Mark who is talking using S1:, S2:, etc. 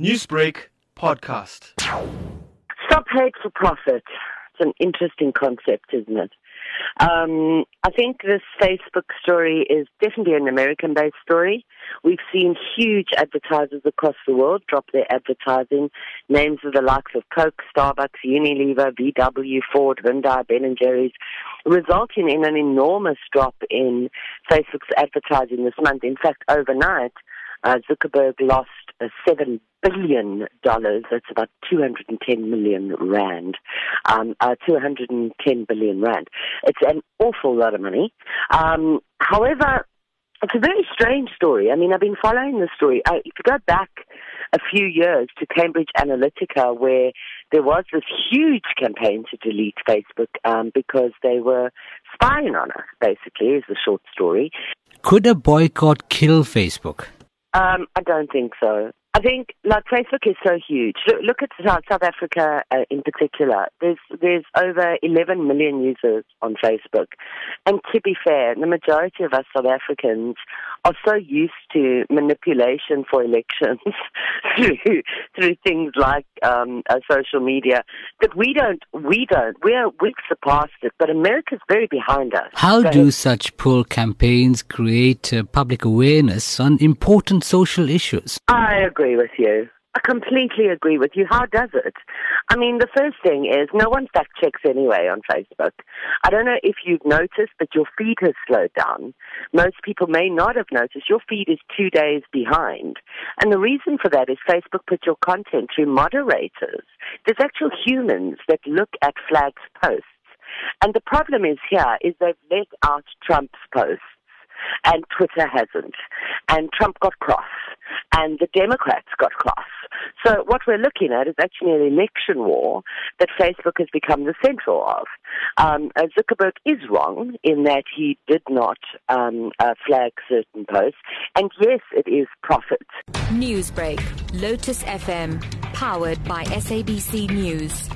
S1: Newsbreak podcast.
S2: Stop hate for profit. It's an interesting concept, isn't it? Um, I think this Facebook story is definitely an American based story. We've seen huge advertisers across the world drop their advertising, names of the likes of Coke, Starbucks, Unilever, VW, Ford, Hyundai, Ben and Jerry's, resulting in an enormous drop in Facebook's advertising this month. In fact, overnight, uh, Zuckerberg lost seven billion dollars. That's about 210 million rand. Um, uh, 210 billion rand. It's an awful lot of money. Um, however, it's a very strange story. I mean, I've been following the story. Uh, if you go back a few years to Cambridge Analytica, where there was this huge campaign to delete Facebook um, because they were spying on us, basically, is the short story.
S3: Could a boycott kill Facebook?
S2: Um, I don't think so. I think like Facebook is so huge. Look, look at South, South Africa uh, in particular. There's there's over 11 million users on Facebook, and to be fair, the majority of us South Africans are so used to manipulation for elections through through things like um, uh, social media that we don't we don't we're we've surpassed it. But America's very behind us.
S3: How so do such pull campaigns create uh, public awareness on important social issues?
S2: I agree with you. I completely agree with you. How does it? I mean, the first thing is no one fact checks anyway on Facebook. I don't know if you've noticed, but your feed has slowed down. Most people may not have noticed. Your feed is two days behind. And the reason for that is Facebook puts your content through moderators. There's actual humans that look at flags posts. And the problem is here is they've let out Trump's posts and Twitter hasn't. And Trump got cross and the Democrats got cross. So what we're looking at is actually an election war that Facebook has become the central of. Um, Zuckerberg is wrong in that he did not um, uh, flag certain posts, and yes, it is profit.
S4: Newsbreak, Lotus FM, powered by SABC News.